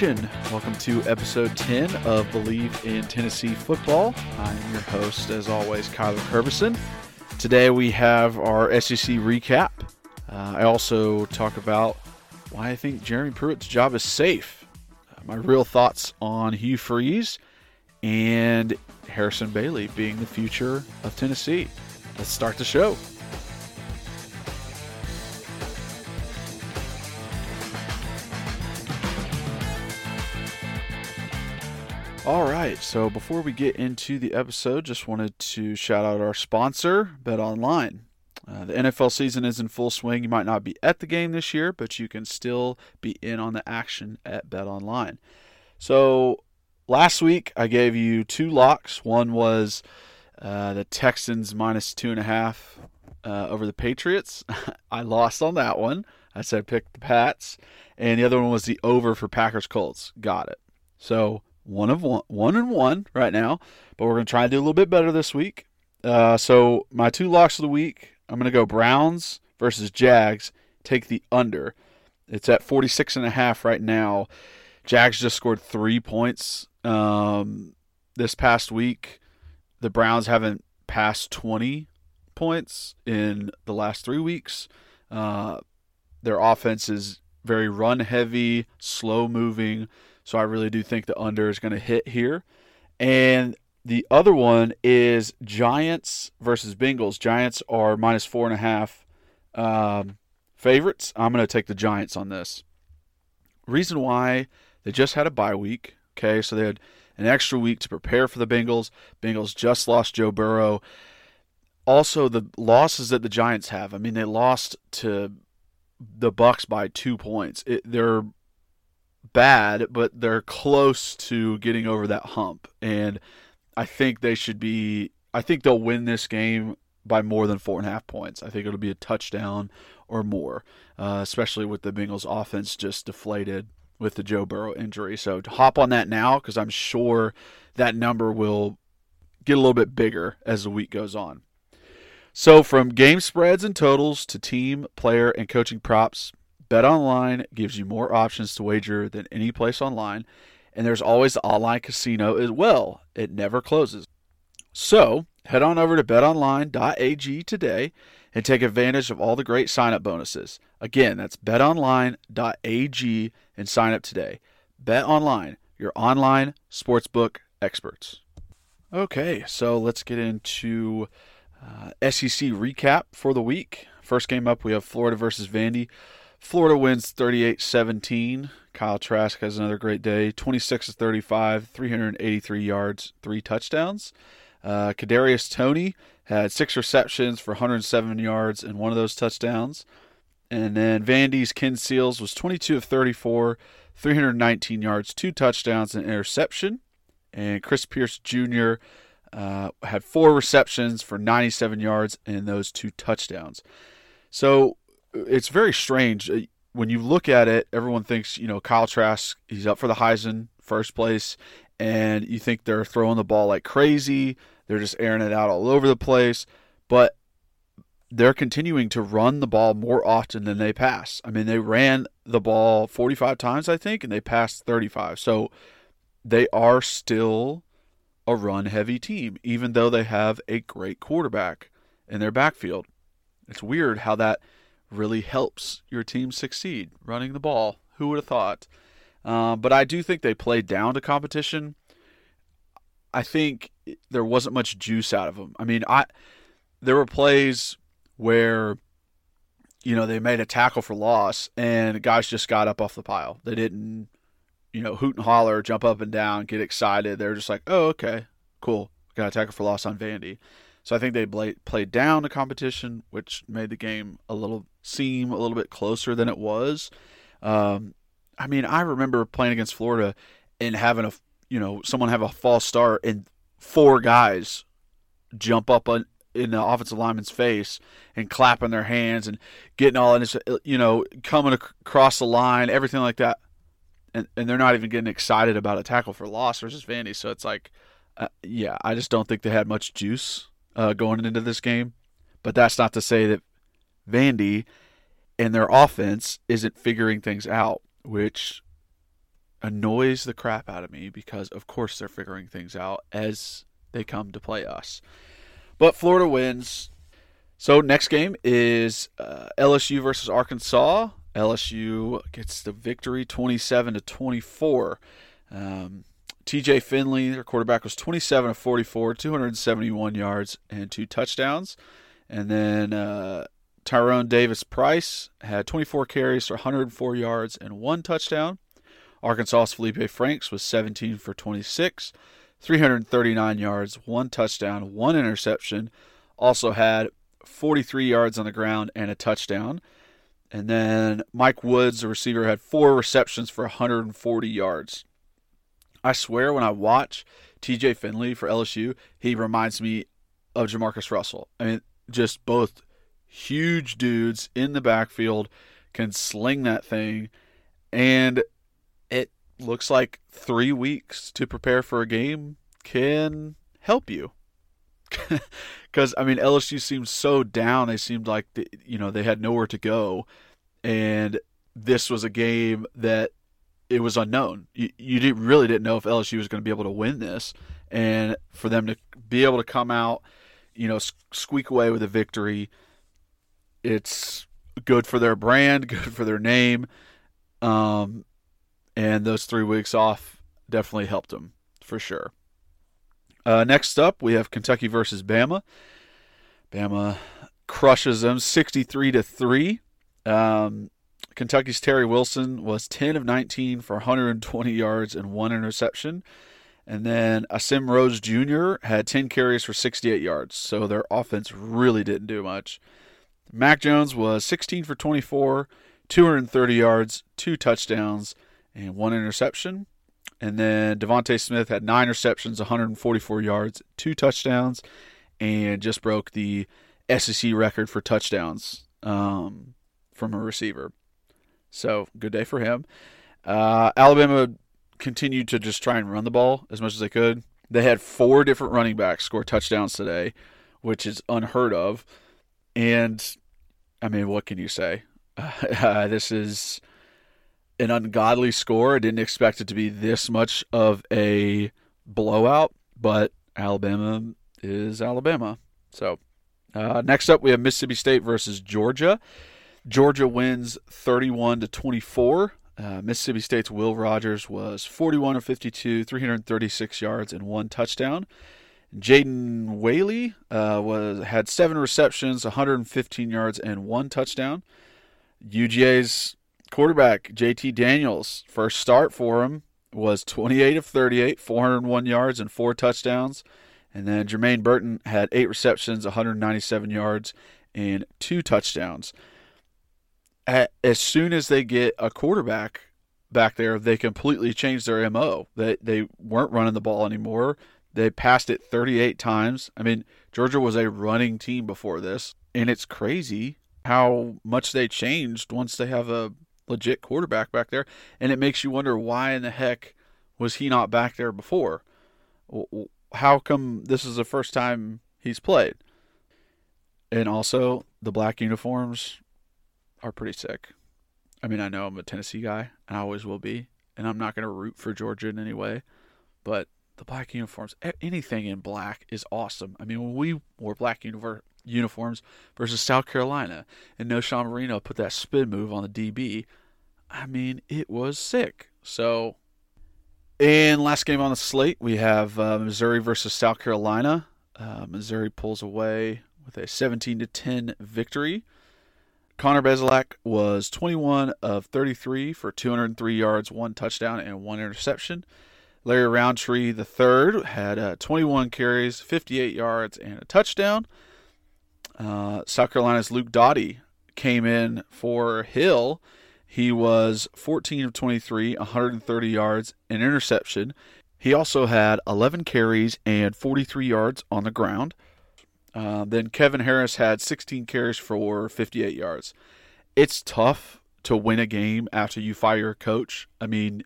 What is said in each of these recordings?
Nation. Welcome to episode 10 of Believe in Tennessee Football. I am your host, as always, Kyler Kerbyson. Today we have our SEC recap. Uh, I also talk about why I think Jeremy Pruitt's job is safe, uh, my real thoughts on Hugh Freeze, and Harrison Bailey being the future of Tennessee. Let's start the show. Right, so before we get into the episode, just wanted to shout out our sponsor, BetOnline. Uh, the NFL season is in full swing. You might not be at the game this year, but you can still be in on the action at BetOnline. So last week I gave you two locks. One was uh, the Texans minus two and a half uh, over the Patriots. I lost on that one. I said pick the Pats, and the other one was the over for Packers Colts. Got it. So one of one, one and one right now, but we're going to try and do a little bit better this week. Uh, so my two locks of the week, I'm going to go Browns versus Jags. Take the under. It's at 46 and a half right now. Jags just scored three points um, this past week. The Browns haven't passed 20 points in the last three weeks. Uh, their offense is very run heavy, slow moving. So I really do think the under is going to hit here. And the other one is Giants versus Bengals. Giants are minus four and a half um, favorites. I'm going to take the Giants on this. Reason why they just had a bye week. Okay, so they had an extra week to prepare for the Bengals. Bengals just lost Joe Burrow. Also, the losses that the Giants have. I mean, they lost to the Bucs by two points. It, they're bad, but they're close to getting over that hump. And I think they should be. I think they'll win this game by more than four and a half points. I think it'll be a touchdown or more, uh, especially with the Bengals' offense just deflated with the Joe Burrow injury. So hop on that now because I'm sure that number will get a little bit bigger as the week goes on. So from game spreads and totals to team, player, and coaching props, BetOnline gives you more options to wager than any place online, and there's always the online casino as well. It never closes. So, head on over to betonline.ag today and take advantage of all the great sign-up bonuses. Again, that's betonline.ag and sign up today. BetOnline, your online sportsbook experts. Okay, so let's get into uh, SEC recap for the week. First game up, we have Florida versus Vandy. Florida wins 38 17. Kyle Trask has another great day 26 to 35, 383 yards, three touchdowns. Uh, Kadarius Toney had six receptions for 107 yards and one of those touchdowns. And then Vandy's Ken Seals was 22 of 34, 319 yards, two touchdowns, and interception. And Chris Pierce Jr. Uh, had four receptions for 97 yards and those two touchdowns. So it's very strange uh, when you look at it. Everyone thinks you know Kyle Trask. He's up for the Heisman first place, and you think they're throwing the ball like crazy. They're just airing it out all over the place, but they're continuing to run the ball more often than they pass. I mean, they ran the ball 45 times, I think, and they passed 35. So they are still a run heavy team, even though they have a great quarterback in their backfield. It's weird how that really helps your team succeed. Running the ball, who would have thought? Uh, but I do think they played down to competition. I think there wasn't much juice out of them. I mean, I there were plays where you know they made a tackle for loss and guys just got up off the pile. They didn't you know hoot and holler, jump up and down, get excited. They're just like, "Oh, okay, cool, got a tackle for loss on Vandy." So I think they played down the competition, which made the game a little seem a little bit closer than it was. Um, I mean, I remember playing against Florida and having a you know someone have a false start and four guys jump up on in the offensive lineman's face and clapping their hands and getting all in his, you know, coming across the line, everything like that. And, and they're not even getting excited about a tackle for loss versus Vandy. So it's like, uh, yeah, I just don't think they had much juice uh, going into this game. But that's not to say that Vandy and their offense isn't figuring things out, which annoys the crap out of me because, of course, they're figuring things out as they come to play us. But Florida wins. So next game is uh, LSU versus Arkansas. LSU gets the victory, 27 to 24. Um, TJ Finley, their quarterback, was 27 of 44, 271 yards and two touchdowns. And then uh, Tyrion Davis Price had 24 carries for 104 yards and one touchdown. Arkansas's Feleipe Franks was 17 for 26, 339 yards, one touchdown, one interception. Also had 43 yards on the ground and a touchdown. And then Mike Woods, the receiver, had four receptions for 140 yards. I swear when I watch TJ Finley for LSU, he reminds me of Jamarcus Russell. I mean, just both huge dudes in the backfield can sling that thing. And it looks like three weeks to prepare for a game can help you. Because I mean, LSU seemed so down. They seemed like the, you know they had nowhere to go, and this was a game that it was unknown. You, you didn't, really didn't know if LSU was going to be able to win this, and for them to be able to come out, you know, squeak away with a victory, it's good for their brand, good for their name. Um, and those three weeks off definitely helped them for sure. Uh, next up, we have Kentucky versus Bama. Bama crushes them 63 to 3. Um, Kentucky's Terry Wilson was 10 of 19 for 120 yards and one interception. And then Asim Rose Jr. had 10 carries for 68 yards. So their offense really didn't do much. Mac Jones was 16 for 24, 230 yards, two touchdowns, and one interception. And then DeVonta Smith had nine receptions, 144 yards, two touchdowns, and just broke the SEC record for touchdowns um, from a receiver. So good day for him. Uh, Alabama continued to just try and run the ball as much as they could. They had four different running backs score touchdowns today, which is unheard of. And I mean, what can you say? Uh, this is an ungodly score. I didn't expect it to be this much of a blowout, but Alabama is Alabama. So, uh, next up, we have Mississippi State versus Georgia. Georgia wins 31 to 24. Uh, Mississippi State's Will Rogers was 41 of 52, 336 yards, and one touchdown. Jaden Walley uh, was had seven receptions, 115 yards, and one touchdown. UGA's quarterback JT Daniels, first start for him was 28 of 38, 401 yards and four touchdowns. And then Jermaine Burton had eight receptions, 197 yards, and two touchdowns. As soon as they get a quarterback back there, they completely changed their MO. They, they weren't running the ball anymore. They passed it 38 times. I mean, Georgia was a running team before this, and it's crazy how much they changed once they have a legit quarterback back there, and it makes you wonder why in the heck was he not back there before? How come this is the first time he's played? And also, the black uniforms are pretty sick. I mean, I know I'm a Tennessee guy, and I always will be, and I'm not going to root for Georgia in any way, but the black uniforms, anything in black is awesome. I mean, when we wore black uniform, uniforms versus South Carolina, and Knowshon Moreno put that spin move on the DB. I mean, it was sick. So, in last game on the slate, we have uh, Missouri versus South Carolina. Uh, Missouri pulls away with a 17 to 10 victory. Connor Bazelak was 21 of 33 for 203 yards, one touchdown, and one interception. Larry Rountree III had uh, 21 carries, 58 yards, and a touchdown. Uh, South Carolina's Luke Doty came in for Hill He was 14 of 23, 130 yards, an interception. He also had 11 carries and 43 yards on the ground. Uh, then Kevin Harris had 16 carries for 58 yards. It's tough to win a game after you fire a coach. I mean,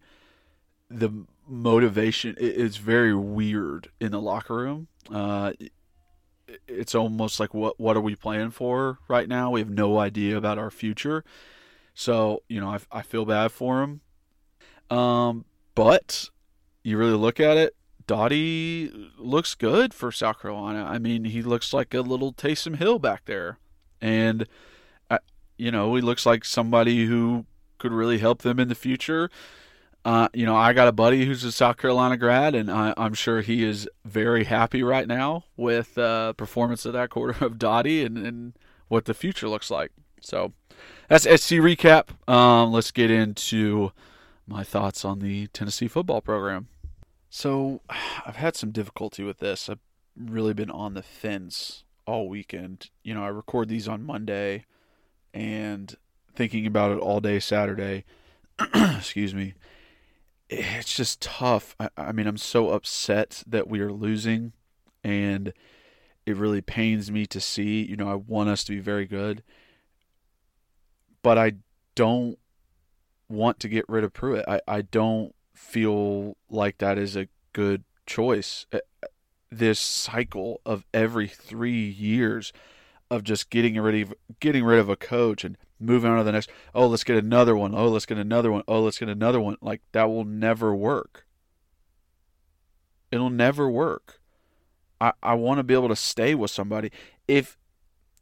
the motivation is very weird in the locker room. Uh, it's almost like what what are we playing for right now? We have no idea about our future. So you know, I, I feel bad for him. Um, but you really look at it, Doty looks good for South Carolina. I mean, he looks like a little Taysom Hill back there, and uh, you know, he looks like somebody who could really help them in the future. Uh, you know, I got a buddy who's a South Carolina grad, and I, am sure he is very happy right now with uh, performance of that quarter of Doty and, and what the future looks like. So that's SC recap. Um, let's get into my thoughts on the Tennessee football program. So I've had some difficulty with this. I've really been on the fence all weekend. You know, I record these on Monday and thinking about it all day Saturday. Excuse me it's just tough. I, I mean, I'm so upset that we are losing, and it really pains me to see. You know, I want us to be very good, but I don't want to get rid of Pruitt. I, I don't feel like that is a good choice. Uh, this cycle of every three years of just getting rid of getting rid of a coach and moving on to the next. Oh, let's get another one. Oh, let's get another one. Oh, let's get another one. Like that will never work. It'll never work. I, I want to be able to stay with somebody. If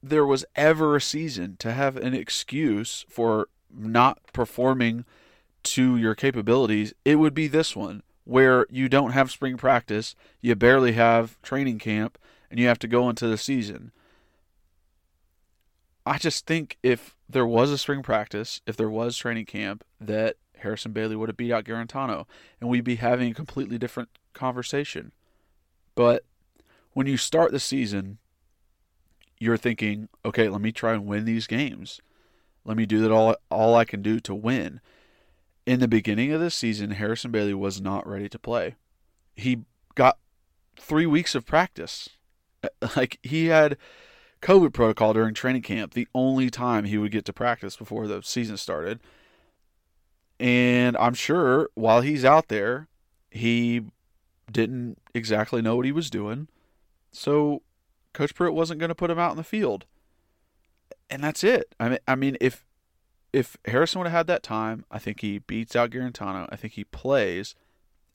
there was ever a season to have an excuse for not performing to your capabilities, it would be this one where you don't have spring practice, you barely have training camp, and you have to go into the season. I just think if there was a spring practice, if there was training camp, that Harrison Bailey would have beat out Guarantano, and we'd be having a completely different conversation. But when you start the season, you're thinking, okay, let me try and win these games. Let me do that all all I can do to win. In the beginning of the season, Harrison Bailey was not ready to play. He got three weeks of practice. Like he had COVID protocol during training camp, the only time he would get to practice before the season started. And I'm sure while he's out there, he didn't exactly know what he was doing. So Coach Pruitt wasn't going to put him out in the field. And that's it. I mean I mean if if Harrison would have had that time, I think he beats out Guarantano. I think he plays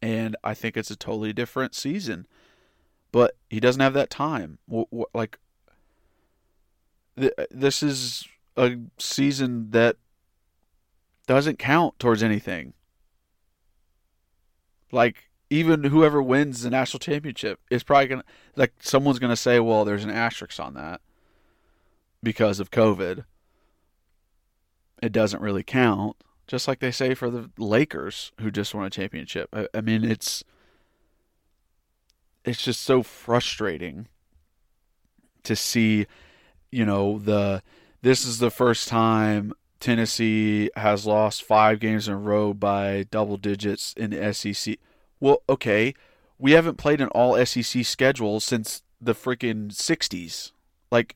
and I think it's a totally different season. But he doesn't have that time. Like this is a season that doesn't count towards anything. Like even whoever wins the national championship is probably gonna like someone's gonna say, well, there's an asterisk on that because of COVID. It doesn't really count, just like they say for the Lakers who just won a championship. I, I mean, it's it's just so frustrating to see you know the this is the first time Tennessee has lost five games in a row by double digits in the SEC. Well, okay, we haven't played an all SEC schedule since the freaking 60s. Like,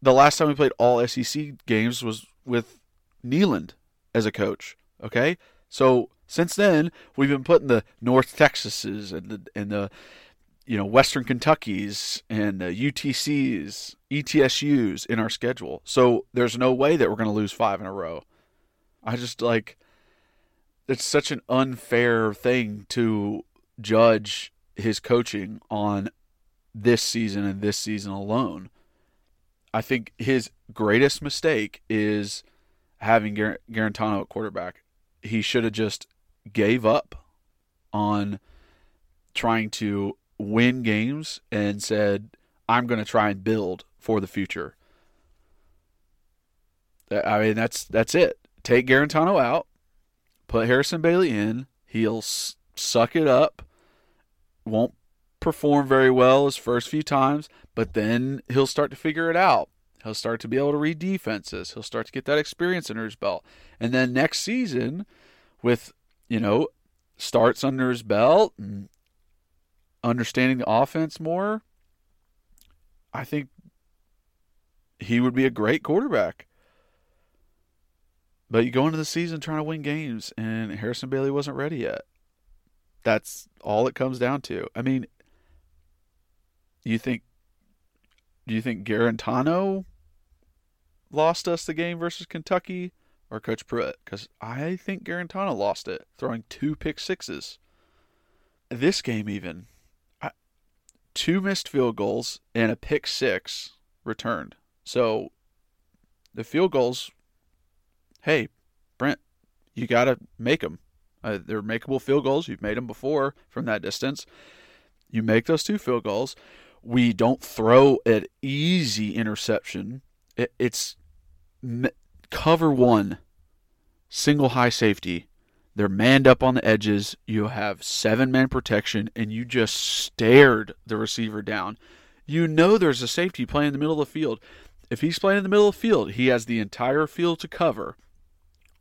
the last time we played all SEC games was with Neyland as a coach. Okay? So, since then, we've been putting the North Texases and the, and the you know, Western Kentucky's and the UTC's, ETSU's in our schedule. So there's no way that we're going to lose five in a row. I just like it's such an unfair thing to judge his coaching on this season and this season alone. I think his greatest mistake is having Gar- Guarantano at quarterback. He should have just gave up on trying to win games and said, I'm going to try and build for the future. I mean, that's that's it. Take Guarantano out, put Harrison Bailey in. He'll suck it up. Won't perform very well his first few times, but then he'll start to figure it out. He'll start to be able to read defenses. He'll start to get that experience under his belt. And then next season, with, you know, starts under his belt and understanding the offense more, I think he would be a great quarterback. But you go into the season trying to win games, and Harrison Bailey wasn't ready yet. That's all it comes down to. I mean, you think do you think Guarantano lost us the game versus Kentucky or Coach Pruitt? Because I think Guarantano lost it, throwing two pick sixes. This game, even two missed field goals and a pick six returned. So the field goals, hey, Brent, you got to make them. Uh, they're makeable field goals. You've made them before from that distance. You make those two field goals. We don't throw an easy interception. It, it's cover one, single high safety. They're manned up on the edges. You have seven man protection, and you just stared the receiver down. You know there's a safety playing in the middle of the field. If he's playing in the middle of the field, he has the entire field to cover.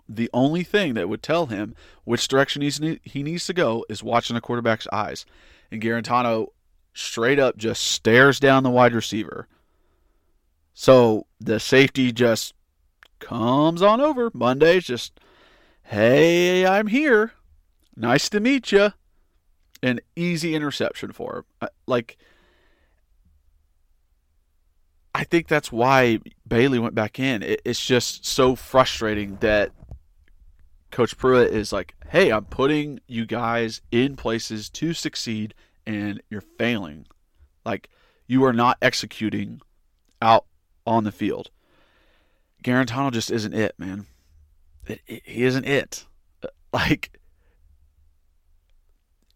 The only thing that would tell him which direction he's, he needs to go is watching the quarterback's eyes. And Guarantano straight up just stares down the wide receiver. So the safety just comes on over. Monday's just, hey, I'm here. Nice to meet you. An easy interception for him. Uh, like, I think that's why Bailey went back in. it's just so frustrating that Coach Pruitt is like, hey, I'm putting you guys in places to succeed and you're failing. Like, you are not executing out on the field. Guarantano just isn't it, man. It, he isn't it. Like,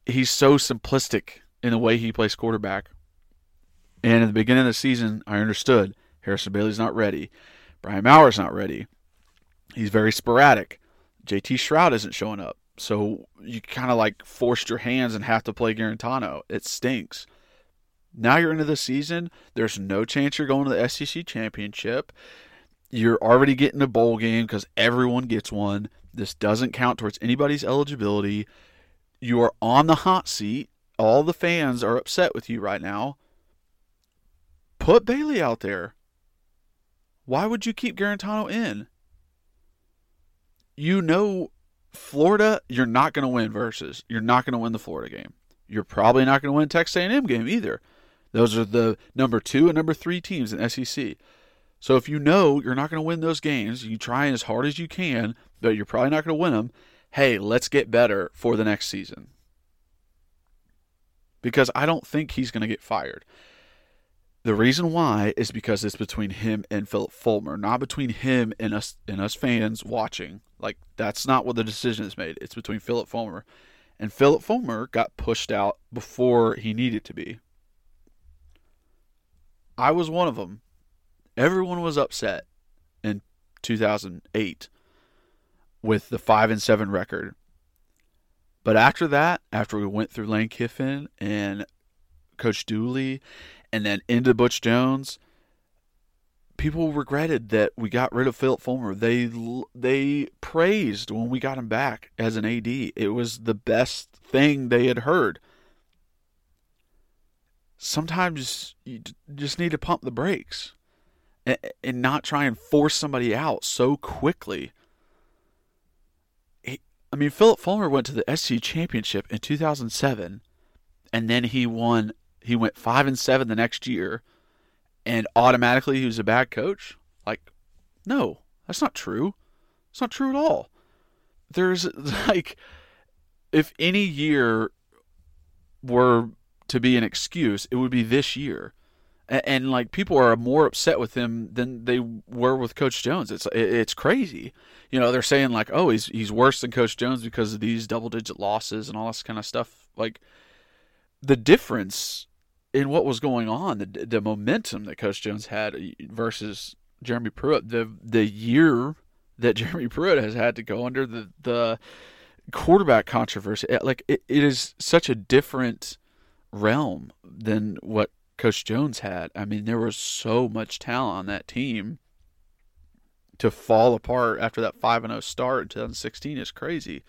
he's so simplistic in the way he plays quarterback. And in the beginning of the season, I understood Harrison Bailey's not ready. Brian Maurer not ready. He's very sporadic. JT Shrout isn't showing up. So you kind of like forced your hands and have to play Guarantano. It stinks. Now you're into the season. There's no chance you're going to the SEC championship. You're already getting a bowl game because everyone gets one. This doesn't count towards anybody's eligibility. You are on the hot seat. All the fans are upset with you right now. Put Bailey out there. Why would you keep Guarantano in? You know Florida, you're not going to win versus. You're not going to win the Florida game. You're probably not going to win Texas A&M game either. Those are the number 2 and number 3 teams in SEC. So if you know you're not going to win those games, you try as hard as you can, but you're probably not going to win them. Hey, let's get better for the next season. Because I don't think he's going to get fired. The reason why is because it's between him and Phillip Fulmer, not between him and us and us fans watching. Like that's not what the decision is made. It's between Phillip Fulmer. And Phillip Fulmer got pushed out before he needed to be. I was one of them. Everyone was upset in 2008 with the 5 and 7 record. But after that, after we went through Lane Kiffin and Coach Dooley and then into Butch Jones. People regretted that we got rid of Phillip Fulmer. They they praised when we got him back as an AD. It was the best thing they had heard. Sometimes you just need to pump the brakes and, and not try and force somebody out so quickly. I mean, Phillip Fulmer went to the SC championship in 2007, and then he won he went five and seven the next year, and automatically he was a bad coach. Like, no, that's not true. It's not true at all. There's like, if any year were to be an excuse, it would be this year. And, and, like people are more upset with him than they were with Coach Jones. It's it's crazy. You know, they're saying like, oh, he's he's worse than Coach Jones because of these double digit losses and all this kind of stuff. Like the difference in what was going on, the the momentum that Coach Jones had uh, versus Jeremy Pruitt, the the year that Jeremy Pruitt has had to go under the the quarterback controversy, like it, it is such a different realm than what Coach Jones had. I mean, there was so much talent on that team. To fall apart after that 5 0 start in 2016 is crazy.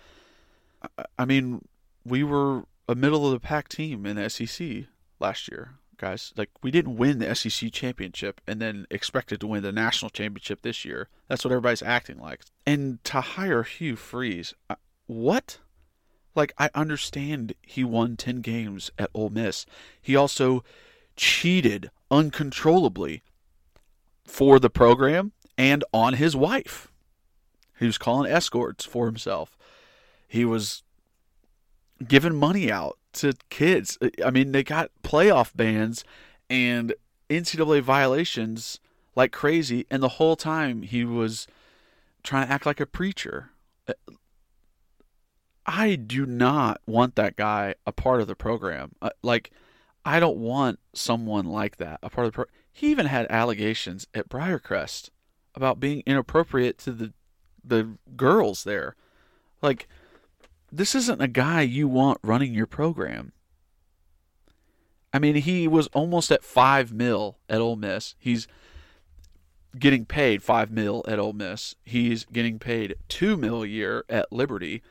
I mean, we were a middle of the pack team in the SEC last year, guys. Like we didn't win the SEC championship and then expected to win the national championship this year. That's what everybody's acting like. And to hire Hugh Freeze, what? Like I understand he won 10 games at Ole Miss. He also cheated uncontrollably for the program and on his wife. He was calling escorts for himself. He was giving money out to kids. I mean, they got playoff bans and NCAA violations like crazy, and the whole time he was trying to act like a preacher. I do not want that guy a part of the program. Uh, like, I don't want someone like that a part of the program. He even had allegations at Briarcrest about being inappropriate to the the girls there. Like, this isn't a guy you want running your program. I mean, he was almost at five mil at Ole Miss. He's getting paid five mil at Ole Miss. He's getting paid two mil a year at Liberty.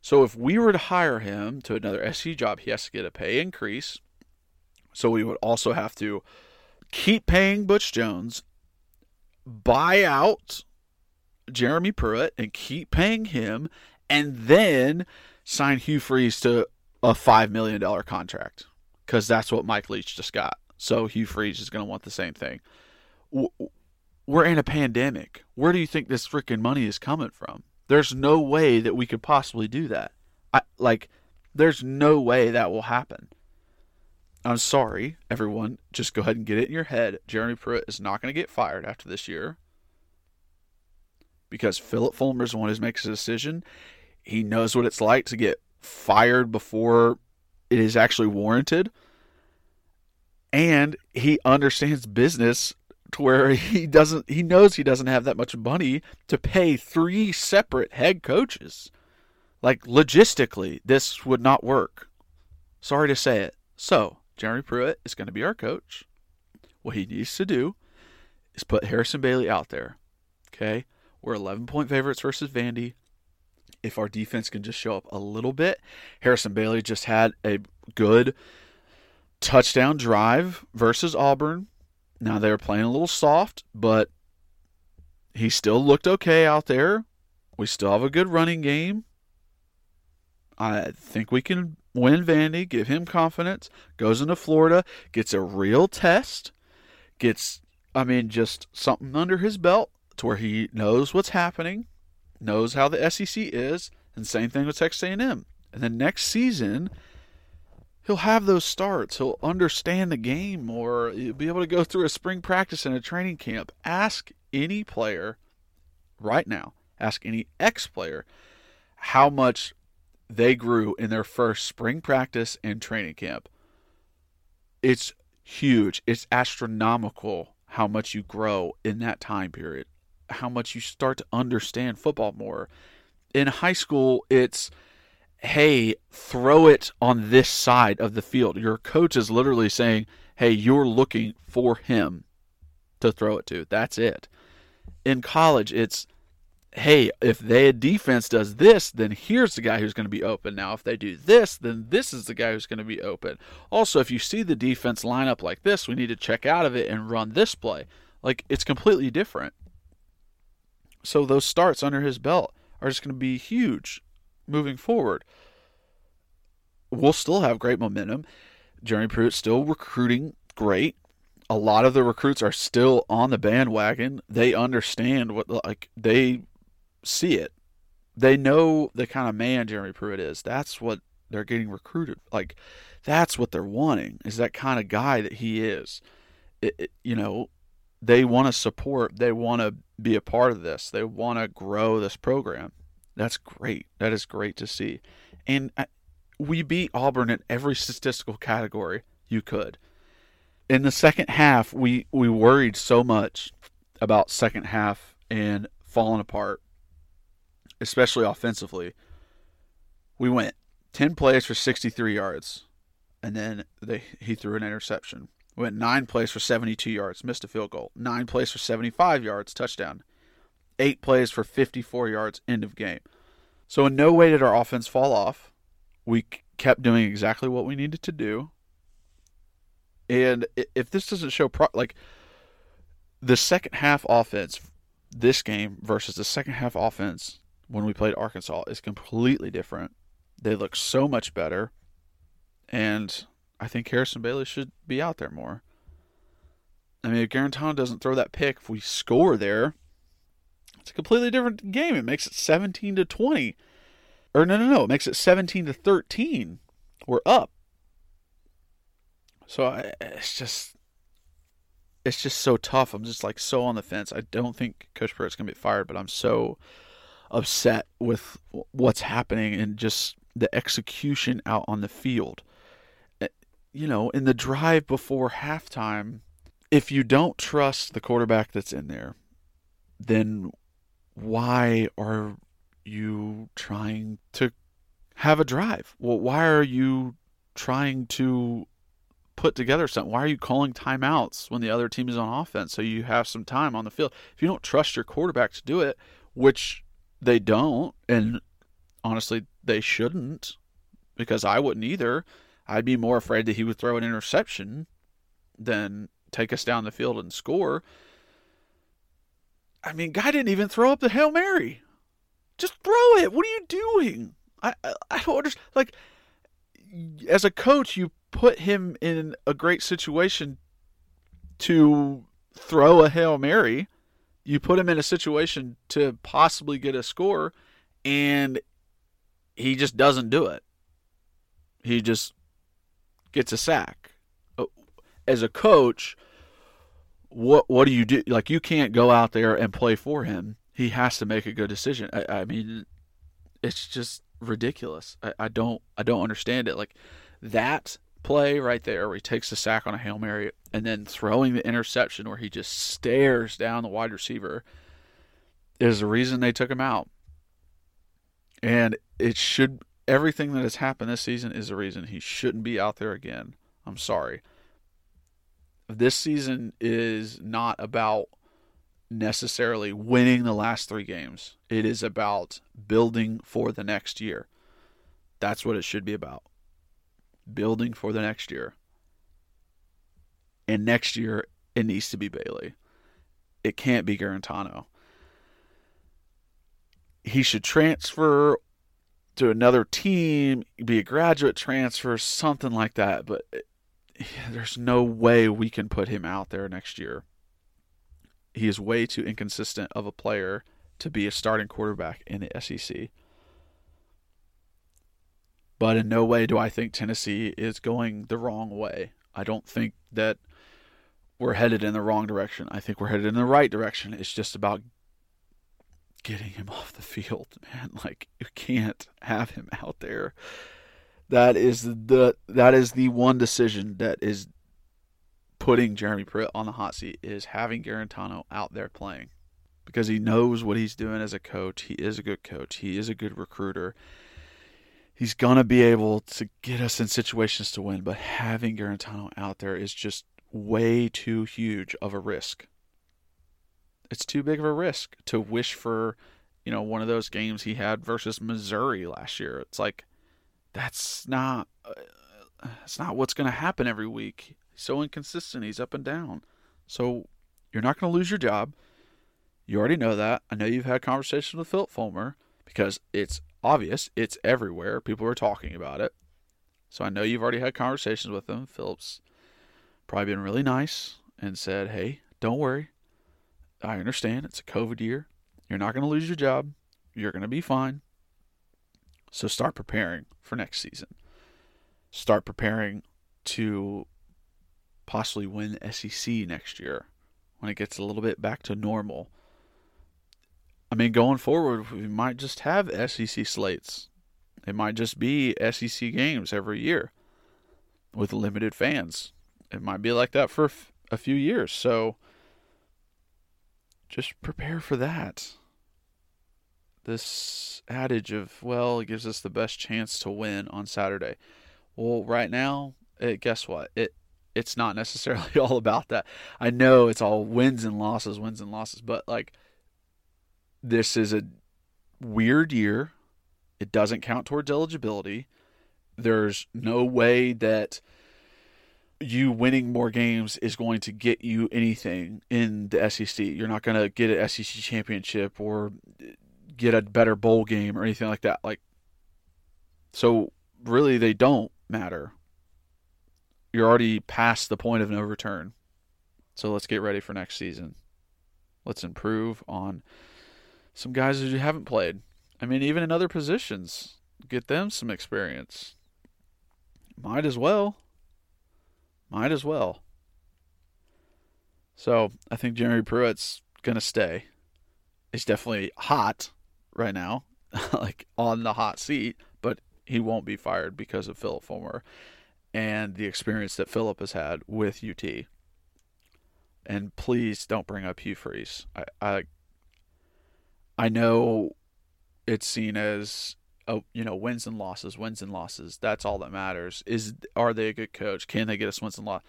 So if we were to hire him to another SC job, he has to get a pay increase. So we would also have to keep paying Butch Jones, buy out Jeremy Pruitt, and keep paying him, and then sign Hugh Freeze to a $5 million contract because that's what Mike Leach just got. So Hugh Freeze is going to want the same thing. We're in a pandemic. Where do you think this freaking money is coming from? There's no way that we could possibly do that. I, like, there's no way that will happen. I'm sorry, everyone. Just go ahead and get it in your head. Jeremy Pruitt is not going to get fired after this year because Phillip Fulmer is the one who makes a decision. He knows what it's like to get fired before it is actually warranted. And he understands business to where he doesn't he knows he doesn't have that much money to pay three separate head coaches. Like logistically, this would not work. Sorry to say it. So, Jeremy Pruitt is going to be our coach. What he needs to do is put Harrison Bailey out there. Okay? We're 11 point favorites versus Vandy if our defense can just show up a little bit. Harrison Bailey just had a good touchdown drive versus Auburn. Now they were playing a little soft, but he still looked okay out there. We still have a good running game. I think we can win Vandy, give him confidence, goes into Florida, gets a real test, gets, I mean, just something under his belt to where he knows what's happening knows how the SEC is, and same thing with Texas A&M. And then next season, he'll have those starts. He'll understand the game. He'll be able to go through a spring practice and a training camp. Ask any player right now. Ask any ex player how much they grew in their first spring practice and training camp. It's huge. It's astronomical how much you grow in that time period how much you start to understand football more. In high school, it's hey, throw it on this side of the field. Your coach is literally saying, hey, you're looking for him to throw it to. That's it. In college, it's hey, if their defense does this, then here's the guy who's going to be open. Now, if they do this, then this is the guy who's going to be open. Also, if you see the defense line up like this, we need to check out of it and run this play. Like, it's completely different. So those starts under his belt are just going to be huge moving forward. We'll still have great momentum. Jeremy Pruitt still recruiting great. A lot of the recruits are still on the bandwagon. They understand what like they see it. They know the kind of man Jeremy Pruitt is. That's what they're getting recruited. Like that's what they're wanting. Is that kind of guy that he is. It, it, you know, they want to support, they want to be a part of this, they want to grow this program. That's great. That is great to see. And uh, we beat Auburn in every statistical category you could. In the second half, we, we worried so much about second half and falling apart, especially offensively. We went 10 plays for 63 yards, and then they, he threw an interception. We Went nine plays for 72 yards, missed a field goal. Nine plays for 75 yards, touchdown. Eight plays for 54 yards, end of game. So, in no way did our offense fall off. We kept doing exactly what we needed to do. And if this doesn't show, pro- like, the second half offense this game versus the second half offense when we played Arkansas is completely different. They look so much better. And I think Harrison Bailey should be out there more. I mean, if Guarantano doesn't throw that pick, if we score there, it's a completely different game. It makes it 17 to 20. Or no, no, no. It makes it 17 to 13. We're up. So I, it's just, it's just so tough. I'm just like so on the fence. I don't think Coach Pruitt's gonna be fired, but I'm so upset with what's happening and just the execution out on the field. Eh, you know, in the drive before halftime, if you don't trust the quarterback that's in there, then why are you trying to have a drive? Well, why are you trying to put together something? Why are you calling timeouts when the other team is on offense so you have some time on the field? If you don't trust your quarterback to do it, which they don't, and honestly, they shouldn't, because I wouldn't either. I'd be more afraid that he would throw an interception than take us down the field and score. I mean, guy didn't even throw up the Hail Mary. Just throw it. What are you doing? I I, I don't understand. Like, as a coach, you put him in a great situation to throw a Hail Mary. You put him in a situation to possibly get a score, and he just doesn't do it. He just gets a sack. Uh, as a coach, what what do you do? Like you can't go out there and play for him. He has to make a good decision. I, I mean, it's just ridiculous. I, I don't I don't understand it. Like that play right there where he takes the sack on a Hail Mary and then throwing the interception where he just stares down the wide receiver is the reason they took him out. And it should everything that has happened this season is the reason he shouldn't be out there again. I'm sorry. This season is not about necessarily winning the last 3 games. It is about building for the next year. That's what it should be about. Building for the next year. And next year it needs to be Bailey. It can't be Guarantano. he should transfer to another team, be a graduate transfer, something like that. But there's no way we can put him out there next year. He is way too inconsistent of a player to be a starting quarterback in the SEC. But in no way do I think Tennessee is going the wrong way. I don't think that we're headed in the wrong direction. I think we're headed in the right direction. It's just about getting him off the field, man. Like you can't have him out there. That is the that is the one decision that is putting Jeremy Pruitt on the hot seat is having Guarantano out there playing because he knows what he's doing as a coach. He is a good coach. He is a good recruiter. He's gonna be able to get us in situations to win, but having Guarantano out there is just way too huge of a risk it's too big of a risk to wish for, you know, one of those games he had versus Missouri last year. It's like that's not uh, it's not what's going to happen every week. He's so inconsistent. He's up and down. So you're not going to lose your job. You already know that. I know you've had conversations with Phillip Fulmer because it's obvious. It's everywhere. People are talking about it. So I know you've already had conversations with them. Phillip's probably been really nice and said, "Hey, don't worry. I understand it's a COVID year. You're not going to lose your job. You're going to be fine. So start preparing for next season. Start preparing to possibly win SEC next year when it gets a little bit back to normal. I mean, going forward, we might just have SEC slates. It might just be SEC games every year with limited fans. It might be like that for a few years. So just prepare for that. This adage of, well, it gives us the best chance to win on Saturday. Well, right now, it, guess what? It it's not necessarily all about that. I know it's all wins and losses, wins and losses, but like this is a weird year. It doesn't count towards eligibility. There's no way that you winning more games is going to get you anything in the SEC. You're not going to get an SEC championship or get a better bowl game or anything like that. Like, so really, they don't matter. You're already past the point of no return. So let's get ready for next season. Let's improve on some guys who haven't played. I mean, even in other positions, get them some experience. Might as well. Might as well. So I think Jeremy Pruitt's gonna stay. He's definitely hot right now, like on the hot seat, but he won't be fired because of Phillip Fulmer and the experience that Phillip has had with UT. And please don't bring up Hugh Freeze. I, I I know it's seen as oh, you know, wins and losses, wins and losses. That's all that matters. Is are they a good coach? Can they get us wins and losses?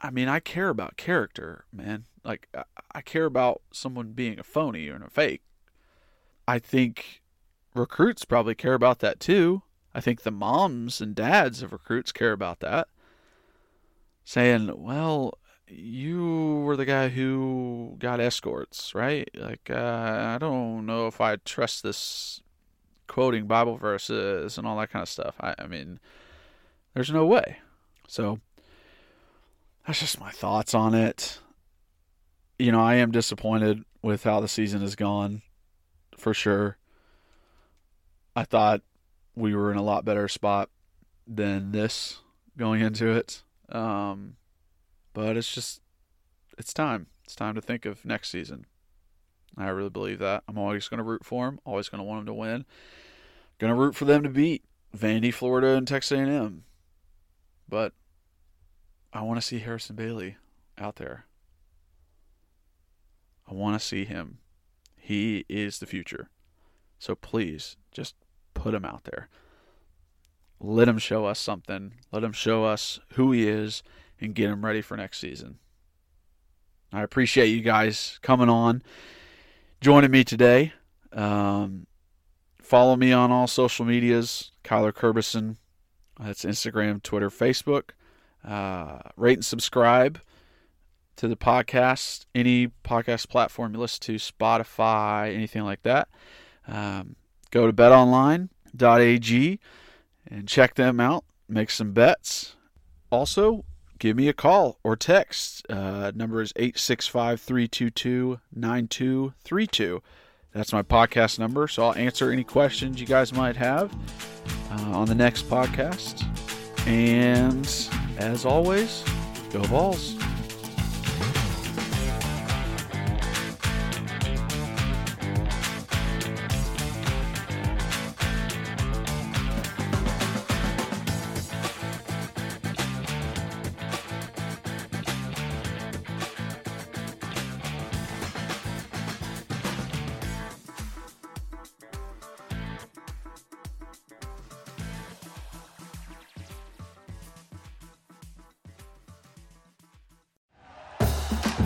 I mean, I care about character, man. Like I care about someone being a phony or a fake. I think recruits probably care about that too. I think the moms and dads of recruits care about that. Saying, well, you were the guy who got escorts, right? Like, uh, I don't know if I trust this quoting Bible verses and all that kind of stuff. I, I mean, there's no way. So, that's just my thoughts on it. You know, I am disappointed with how the season has gone, for sure. I thought we were in a lot better spot than this going into it. Um, but it's just, it's time. It's time to think of next season. I really believe that. I'm always going to root for them. Always going to want them to win. Going to root for them to beat Vandy, Florida, and Texas A&M. But I want to see Harrison Bailey out there. I want to see him. He is the future. So please, just put him out there. Let him show us something. Let him show us who he is and get him ready for next season. I appreciate you guys coming on, joining me today. Um, follow me on all social medias, Kyler Kerbyson. That's Instagram, Twitter, Facebook. Uh, rate and subscribe to the podcast, any podcast platform you listen to, Spotify, anything like that. Um, go to betonline.ag and check them out. Make some bets. Also, give me a call or text. Uh, number is 865 322 9232. That's my podcast number, so I'll answer any questions you guys might have uh, on the next podcast. And as always, go Vols.